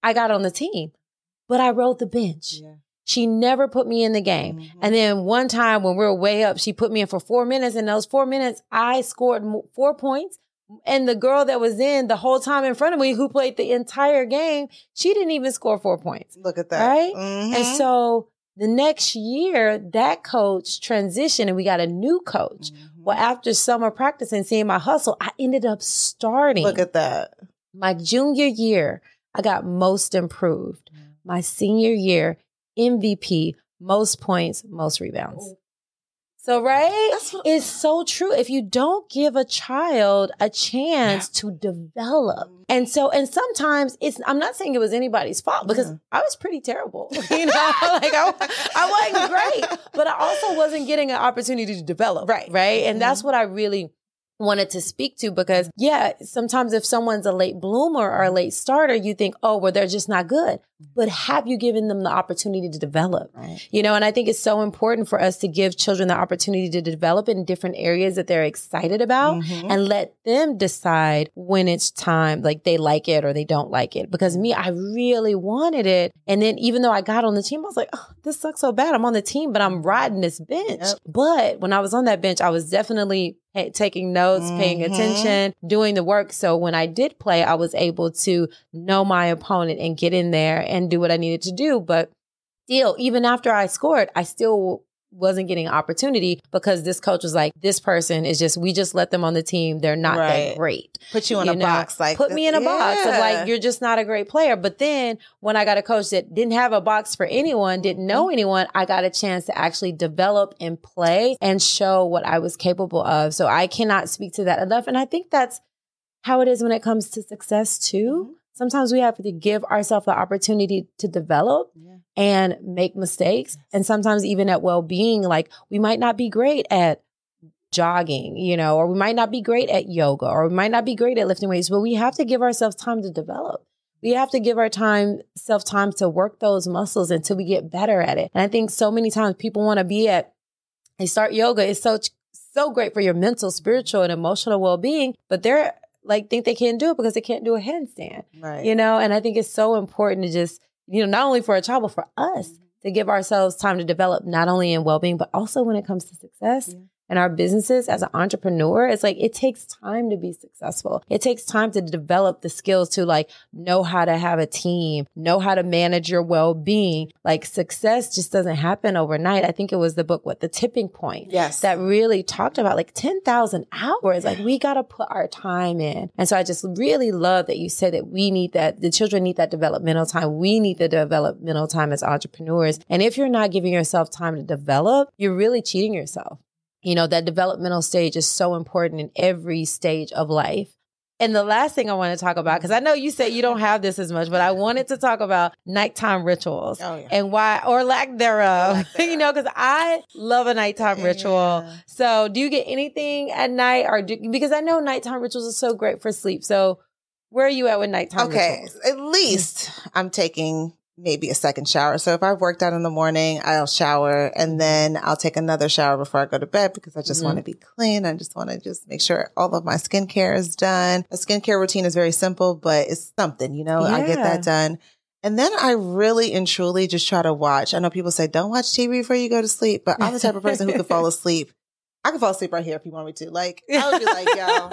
I got on the team, but I rode the bench. Yeah. She never put me in the game. Mhm. And then one time when we were way up, she put me in for four minutes. And those four minutes, I scored four points. And the girl that was in the whole time in front of me, who played the entire game, she didn't even score four points. Look at that. Right? Mhm. And so the next year, that coach transitioned and we got a new coach. Mhm. Well, after summer practice and seeing my hustle, I ended up starting Look at that. my junior year. I got most improved. My senior year, MVP, most points, most rebounds. So, right? It's so true. If you don't give a child a chance to develop. And so, and sometimes it's, I'm not saying it was anybody's fault because Yeah. I was pretty terrible. You know, like I, I wasn't great, but I also wasn't getting an opportunity to develop. Right. Right. And that's mm-hmm. what I really wanted to speak to because yeah, sometimes if someone's a late bloomer or a mm-hmm. late starter, you think, oh, well, they're just not good. But have you given them the opportunity to develop? Right. You know, and I think it's so important for us to give children the opportunity to develop in different areas that they're excited about Mhm. and let them decide when it's time, like they like it or they don't like it. Because me, I really wanted it. And then even though I got on the team, I was like, oh, this sucks so bad. I'm on the team, but I'm riding this bench. Yep. But when I was on that bench, I was definitely taking notes, paying Mhm. attention, doing the work. So when I did play, I was able to know my opponent and get in there and do what I needed to do. But still, even after I scored, I still wasn't getting opportunity because this coach was like, this person is just, we just let them on the team. They're not Right. that great. Put you in You a know, box like Put me in a box of like, you're just not a great player. But then when I got a coach that didn't have a box for anyone, didn't Mm-hmm. know anyone, I got a chance to actually develop and play and show what I was capable of. So I cannot speak to that enough. And I think that's how it is when it comes to success too. Sometimes we have to give ourselves the opportunity to develop Yeah. and make mistakes. And sometimes even at well-being, like we might not be great at jogging, you know, or we might not be great at yoga, or we might not be great at lifting weights, but we have to give ourselves time to develop. We have to give our time, self time to work those muscles until we get better at it. And I think so many times people want to be at, they start yoga. It's so, so great for your mental, spiritual, and emotional well being, but they're like, think they can't do it because they can't do a handstand Right. you know and i think it's so important to just you know not only for a child but for us mm-hmm. to give ourselves time to develop not only in well-being but also when it comes to success Yeah. And our businesses as an entrepreneur it's like it takes time to be successful it takes time to develop the skills to like know how to have a team know how to manage your well-being like success just doesn't happen overnight i think it was the book what the tipping point Yes. that really talked about like 10,000 hours. Like we got to put our time in. And so I just really love that you said that we need that. The children need that developmental time. We need the developmental time as entrepreneurs. And if you're not giving yourself time to develop, you're really cheating yourself. You know, that developmental stage is so important in every stage of life. And the last thing I want to talk about, mm-hmm. because I know you said you don't have this as much, but I wanted to talk about nighttime rituals Oh, yeah. and why, or lack thereof, Lack thereof. you know, because I love a nighttime ritual. Yeah. So, do you get anything at night, or do, because I know nighttime rituals are so great for sleep. So, where are you at with nighttime Okay. rituals? At least I'm taking maybe a second shower. So if I've worked out in the morning, I'll shower and then I'll take another shower before I go to bed because I just Mhm. want to be clean. I just want to just make sure all of my skincare is done. A skincare routine is very simple, but it's something, you know, I get that done. And then I really and truly just try to watch. I know people say, don't watch TV before you go to sleep, but I'm the type of person who could fall asleep. I could fall asleep right here if you want me to. Like, I would be like, yo.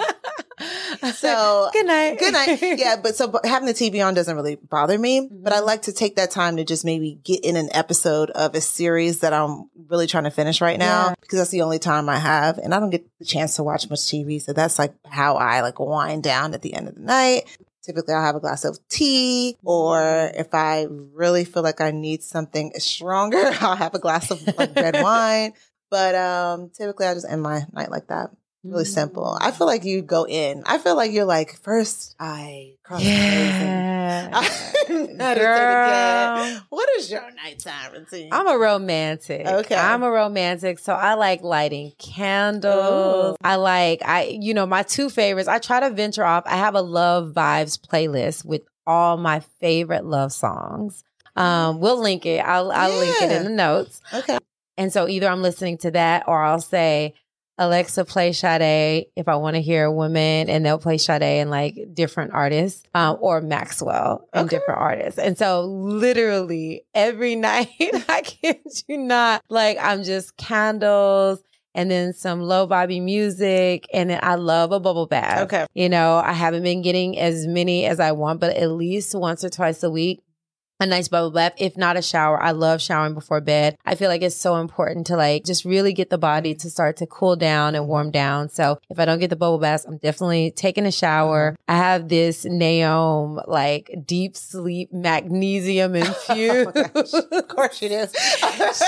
So, good night. Good night. Yeah, but so but having the TV on doesn't really bother me. But I Mhm. like to take that time to just maybe get in an episode of a series that I'm really trying to finish right now Yeah. because that's the only time I have, and I don't get the chance to watch much TV. So that's like how I like wind down at the end of the night. Typically, I'll have a glass of tea, or if I really feel like I need something stronger, I'll have a glass of like red wine. But um, typically, I just end my night like that. Really Mm. simple. I feel like you go in. I feel like you're like first I cross Yeah. legs and meditate Girl. What is your nighttime routine? I'm a romantic. Okay. I'm a romantic. So I like lighting candles. Ooh. I like, I, you know, my two favorites, I try to venture off. I have a love vibes playlist with all my favorite love songs. Um, we'll link it. I'll, I'll link it in the notes. okay. And so either I'm listening to that or I'll say, Alexa play Sade if I want to hear a woman, and they'll play Sade and like different artists, um, or Maxwell and Okay. different artists. And so, literally every night, I kid you not, like I'm just candles and then some low vibey music, and then I love a bubble bath. Okay. You know, I haven't been getting as many as I want, but at least once or twice a week. A nice bubble bath, if not a shower. I love showering before bed. I feel like it's so important to like just really get the body to start to cool down and warm down. So if I don't get the bubble bath, I'm definitely taking a shower. I have this Naomi like deep sleep magnesium infused Oh. Of course you do.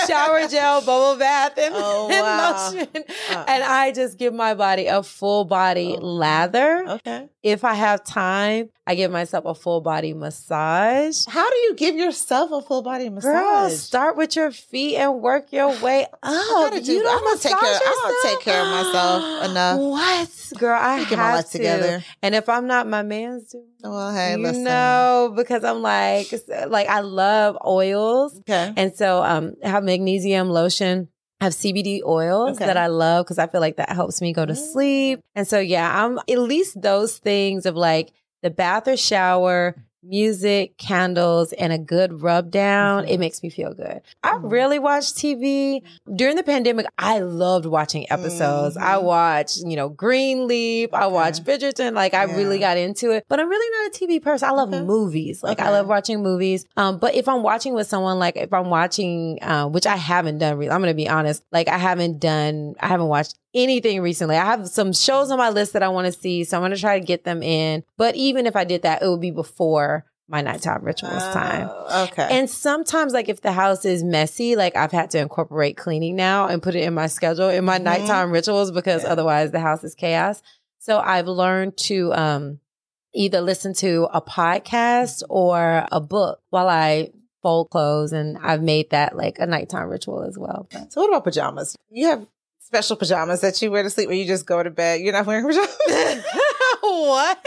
shower gel, bubble bath, and, Oh, and wow. lotion. Uh. And I just give my body a full body Oh. lather. Okay. If I have time, I give myself a full body massage. How do you give yourself a full body massage? Girl, start with your feet and work your way up. do- you I don't take care- massage I don't take care of myself enough. What, girl? I Get my have life to. together. And if I'm not, my man's doing. Well, hey, you listen. know, because I'm like, like I love oils. Okay. And so um I have magnesium lotion. I have CBD oils Okay. that I love because I feel like that helps me go to sleep. And so yeah, I'm at least those things of like the bath or shower, music, candles, and a good rub down. Mhm. It makes me feel good. I Mhm. rarely watch TV. During the pandemic, I loved watching episodes. I Mhm. watched, you know, Greenleaf. I Okay. watched Bridgerton. Like I really got into it. But I'm really not a TV person. I love Okay. movies. Like I love watching movies. Um, but if I'm watching with someone, like if I'm watching, uh, which I haven't done, re- I'm gonna be honest. Like I haven't done, I haven't watched anything recently. I have some shows on my list that I want to see, so I'm gonna try to get them in. But even if I did that, it would be before my nighttime rituals time. Oh, okay. And sometimes, like if the house is messy, like I've had to incorporate cleaning now and put it in my schedule in my Mhm. nighttime rituals because Yeah. otherwise the house is chaos. So I've learned to um either listen to a podcast or a book while I fold clothes, and I've made that like a nighttime ritual as well. so what about pajamas? You have special pajamas that you wear to sleep when you just go to bed. You're not wearing pajamas. what?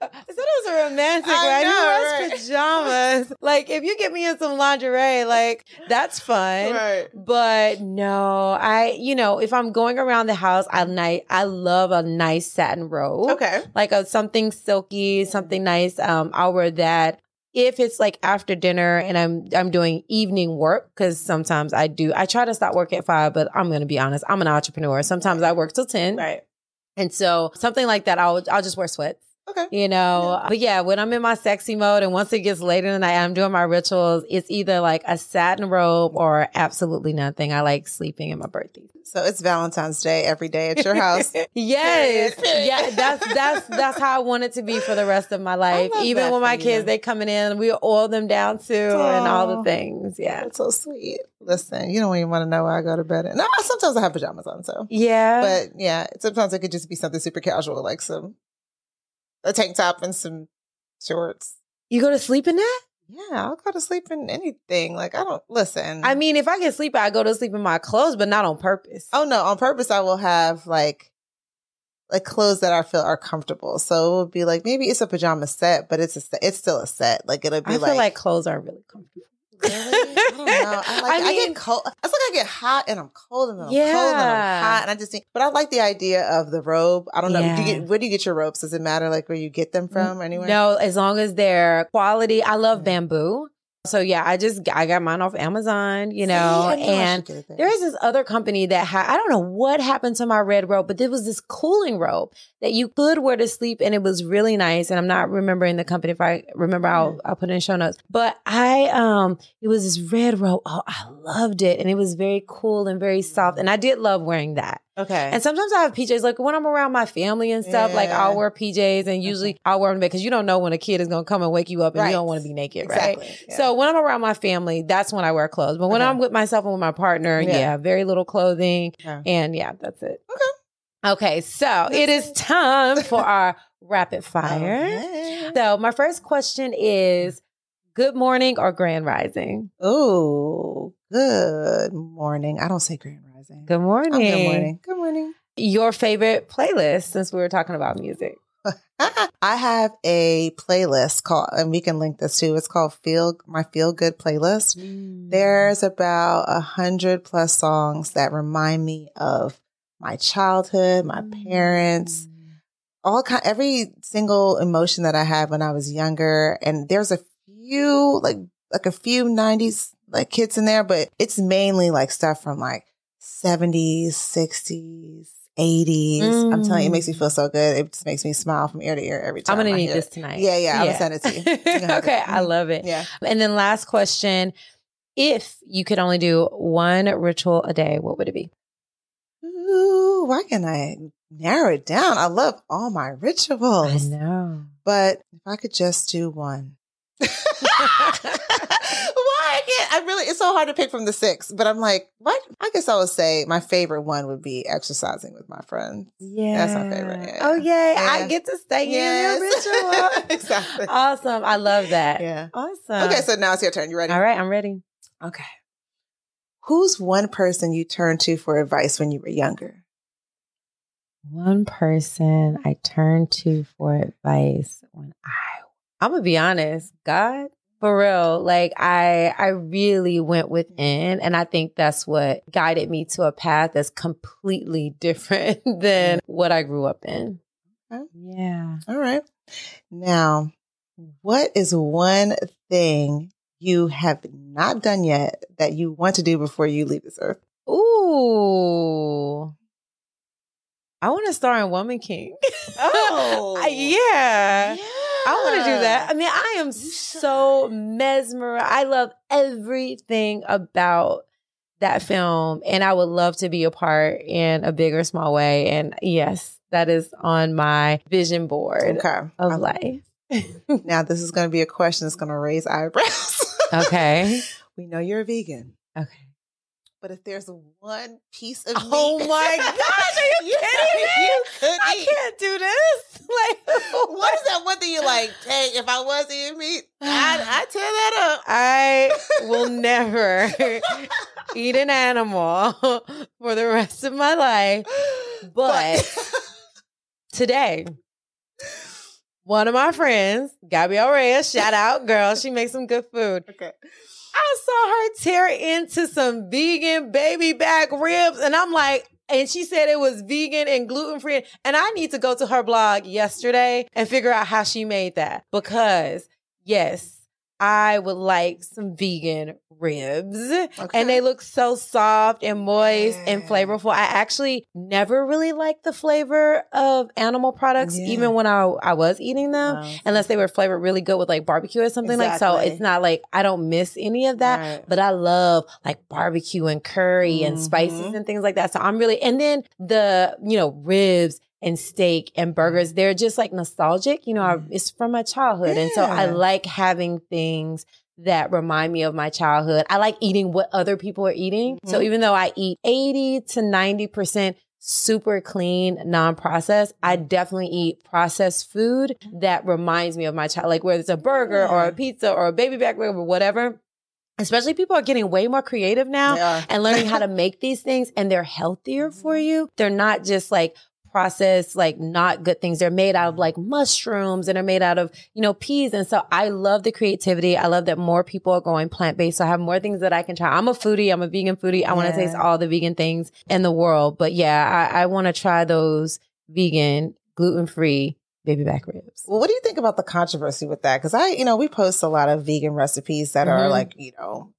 I said it was a romantic, I right? know, right? pajamas? like, if you get me in some lingerie, like that's fun. right. But no, I, you know, if I'm going around the house, I night, I love a nice satin robe. Okay. Like a something silky, something nice. Um, I'll wear that. If it's like after dinner and I'm I'm doing evening work because sometimes I do I try to stop work at five, but I'm gonna be honest, I'm an entrepreneur. Sometimes I work till ten, Right. and so something like that, I'll I'll just wear sweats. Okay. You know, but yeah, when I'm in my sexy mode and once it gets late in the night, I'm doing my rituals. It's either like a satin robe or absolutely nothing. I like sleeping in my birthday. So it's Valentine's Day every day at your house. yes, yeah, that's that's that's how I want it to be for the rest of my life. Even when for my you. kids they coming in, we oil them down too, and all the things. Yeah, That's so sweet. Listen, you don't even want to know where I go to bed. No, sometimes I have pajamas on, so. yeah. But yeah, sometimes it could just be something super casual, like some a tank top and some shorts. you go to sleep in that? Yeah, I'll go to sleep in anything. Like I don't listen. I mean, if I can sleep, I go to sleep in my clothes, but not on purpose. oh no, on purpose I will have like like clothes that I feel are comfortable. So it will be like maybe it's a pajama set, but it's a set, it's still a set. Like it'll be I like, feel like clothes are really comfortable. Really? I don't know. I like. I I, get cold. It's like I get hot and I'm cold and I'm cold and I'm hot and I just think. But I like the idea of the robe. I don't know. Do you get, where do you get your robes? Does it matter like where you get them from? Anywhere? No, as long as they're quality. I love Mhm. bamboo. So yeah, I just I got mine off Amazon, you know, I knew I should and there. is this other company that had I don't know what happened to my red robe, but there was this cooling robe that you could wear to sleep and it was really nice. And I'm not remembering the company. If I remember, I'll I'll put it in show notes. But I um it was this red robe. Oh, I loved it. And it was very cool and very soft. And I did love wearing that. Okay. And sometimes I have PJs, like when I'm around my family and stuff, like I'll wear PJs and usually I'll wear them because you don't know when a kid is going to come and wake you up and Right. you don't want to be naked, right? Yeah. So when I'm around my family, that's when I wear clothes. But when Okay. I'm with myself and with my partner, Yeah. yeah, very little clothing. Okay. And yeah, that's it. Okay. Okay. So it is time for our rapid fire. Okay. So my first question is good morning or grand rising? Oh, good morning. I don't say grand rising. Good morning. I'm good morning. Good morning. Your favorite playlist since we were talking about music. I have a playlist called, and we can link this too. It's called Feel My Feel Good playlist. Mm. There's about a hundred plus songs that remind me of my childhood, my parents, Mm. all kind every single emotion that I had when I was younger. And there's a few like like a few 90s like kids in there, but it's mainly like stuff from like 70s, 60s, 80s. I'm telling you, it makes me mm. feel so good. It just makes me smile from ear to ear every time. I'm gonna I need this it. tonight. Yeah, yeah, I'm gonna send it to you. You okay, it. I mm-hmm. love it. Yeah. And then last question. If you could only do one ritual a day, what would it be? Ooh, why can I narrow it down? I love all my rituals. I know. But if I could just do one. I can't I really it's so hard to pick from the six, but I'm like, what? I guess I would say my favorite one would be exercising with my friends. Yeah. That's my favorite, yeah. Oh, yay. Yeah. I get to stay in your ritual. exactly. awesome. I love that. Yeah. Awesome. Okay, so now it's your turn. You ready? all right, I'm ready. Okay. Who's one person you turned to for advice when you were younger? One person I turned to for advice when I I'm gonna be honest, God, for real. Like I I really went within and I think that's what guided me to a path that's completely different than mm-hmm. what I grew up in. Okay. Yeah. All right. Now, what is one thing you have not done yet that you want to do before you leave this earth? Ooh. I want to star in Woman King. Oh. I- yeah. I want to do that. I mean, I am so mesmerized. I love everything about that film, and I would love to be a part in a big or small way. And yes, that is on my vision board Okay. of I- life. Now, this is going to be a question that's going to raise eyebrows. Okay. we know you're a vegan, Okay. But if there's one piece of Oh meat my gosh, are you kidding me? you I eat, can't do this. Like, what is that one thing you like? Hey, if I was eating meat, I'd, I'd tear that up. I will never eat an animal for the rest of my life. But today, one of my friends, Gabrielle Reyes, shout out, girl, she makes some good food. okay. I saw her tear into some vegan baby back ribs, and I'm like, and she said it was vegan and gluten free. And I need to go to her blog yesterday and figure out how she made that because, yes, I would like some vegan ribs. Okay. And they look so soft and moist and flavorful. I actually never really liked the flavor of animal products, Yeah. even when I, I was eating them Wow. unless they were flavored really good with like barbecue or something like so it's not like i don't miss any of that Right. but i love like barbecue and curry and spices Mhm. and things like that so i'm really and then the you know ribs and steak and burgers they're just like nostalgic you know I, mm. it's from my childhood and so i like having things that remind me of my childhood. I like eating what other people are eating. So Mhm. even though I eat 80 to 90% super clean, non-processed, I mm-hmm. definitely eat processed food mm-hmm. that reminds me of my child, like whether it's a burger or a pizza or a baby back rib or whatever. Especially people are getting way more creative now are. and learning how to make these things and they're healthier for mm-hmm. you. They're not just like processed, like not good things. They're made out of like mushrooms and are made out of, you know, peas. And so I love the creativity. I love that more people are going plant based. So I have more things that I can try. I'm a foodie. I'm a vegan foodie. I want to taste all the vegan things in the world. But yeah, I, I want to try those vegan, gluten free baby back ribs. Well, what do you think about the controversy with that? Because I, you know, we post a lot of vegan recipes that are Mhm. like, you know,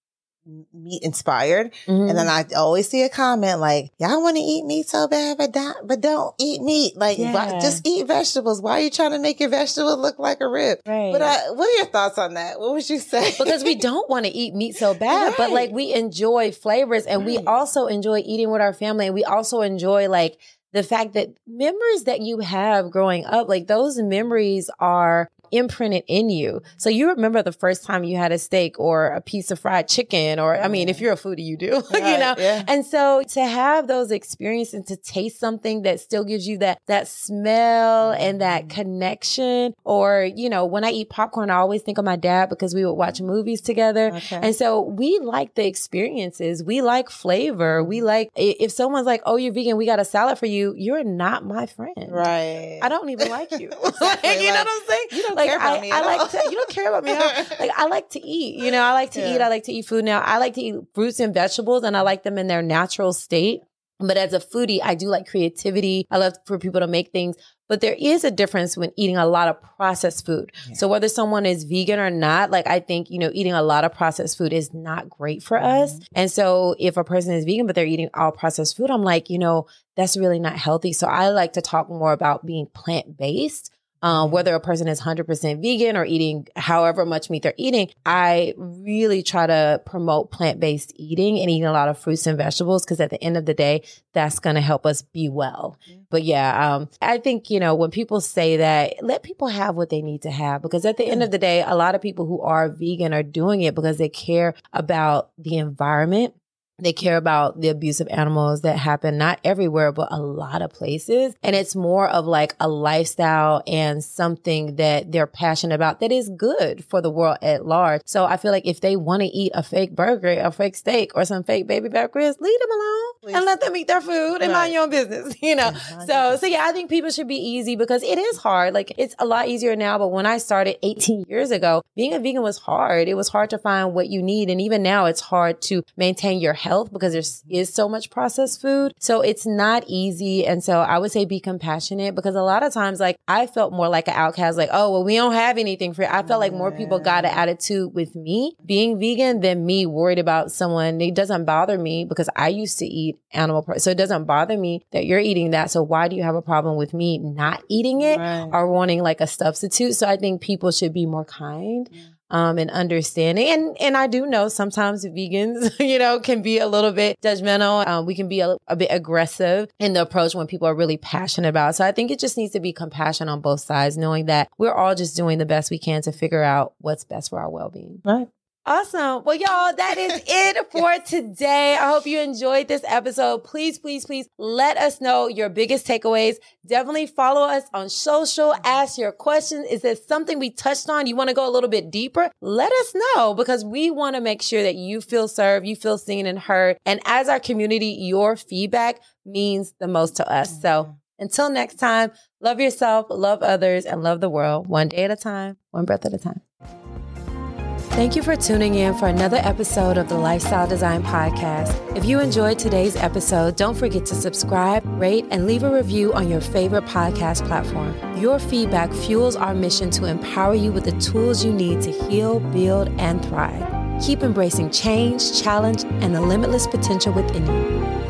meat inspired. Mhm. And then I always see a comment like, y'all want to eat meat so bad, but don't, but don't eat meat. Like, why, just eat vegetables. Why are you trying to make your vegetable look like a rib? right. But I, what are your thoughts on that? What would you say? because we don't want to eat meat so bad, but like we enjoy flavors and we also enjoy eating with our family and we also enjoy like the fact that memories that you have growing up, like those memories are imprinted in you. So you remember the first time you had a steak or a piece of fried chicken, or I mean, if you're a foodie, you do, you know? yeah. And so to have those experiences and to taste something that still gives you that that smell and that mm-hmm. connection, or you know, when I eat popcorn, I always think of my dad because we would watch movies together. Okay. And so we like the experiences. We like flavor. We mm-hmm. like if someone's like, "Oh, you're vegan. We got a salad for you." You're not my friend. right. I don't even like you. Like, you know what I'm saying? you don't like care about I, me I like to. You don't care about me. Like I like to eat. You know, I like to Yeah. eat. I like to eat food now. I like to eat fruits and vegetables, and I like them in their natural state. But as a foodie, I do like creativity. I love for people to make things. But there is a difference when eating a lot of processed food. Yeah. So whether someone is vegan or not, like I think, you know, eating a lot of processed food is not great for mm-hmm. us. And so if a person is vegan, but they're eating all processed food, I'm like, you know, that's really not healthy. So I like to talk more about being plant based um, whether a person is 100% vegan or eating however much meat they're eating, I really try to promote plant based eating and eating a lot of fruits and vegetables because at the end of the day, that's going to help us be well. Mm-hmm. But yeah, um, I think, you know, when people say that, let people have what they need to have because at the end of the day, a lot of people who are vegan are doing it because they care about the environment they care about the abuse of animals that happen not everywhere, but a lot of places. And it's more of like a lifestyle and something that they're passionate about that is good for the world at large. So I feel like if they want to eat a fake burger, a fake steak, or some fake baby back ribs, leave them alone Please. and let them eat their food and right. mind your own business, you know? So, so yeah, I think people should be easy because it is hard. Like it's a lot easier now, but when I started 18 years ago, being a vegan was hard. It was hard to find what you need. And even now it's hard to maintain your health health because there is so much processed food. So it's not easy. And so I would say be compassionate because a lot of times, like I felt more like an outcast, like, oh, well, we don't have anything for you. I felt like more people got an attitude with me being vegan than me worried about someone. It doesn't bother me because I used to eat animal. Pro- so it doesn't bother me that you're eating that. So why do you have a problem with me not eating it right. or wanting like a substitute? So I think people should be more kind. Yeah um, and understanding. And, and I do know sometimes vegans, you know, can be a little bit judgmental. Um, we can be a, a, bit aggressive in the approach when people are really passionate about. It. So I think it just needs to be compassion on both sides, knowing that we're all just doing the best we can to figure out what's best for our well-being. Right. Awesome. Well, y'all, that is it for today. I hope you enjoyed this episode. Please, please, please let us know your biggest takeaways. Definitely follow us on social. Mm-hmm. Ask your questions. Is there something we touched on? You want to go a little bit deeper? Let us know because we want to make sure that you feel served, you feel seen and heard. And as our community, your feedback means the most to us. So mm-hmm. until next time, love yourself, love others, and love the world one day at a time, one breath at a time. Thank you for tuning in for another episode of the Lifestyle Design Podcast. If you enjoyed today's episode, don't forget to subscribe, rate, and leave a review on your favorite podcast platform. Your feedback fuels our mission to empower you with the tools you need to heal, build, and thrive. Keep embracing change, challenge, and the limitless potential within you.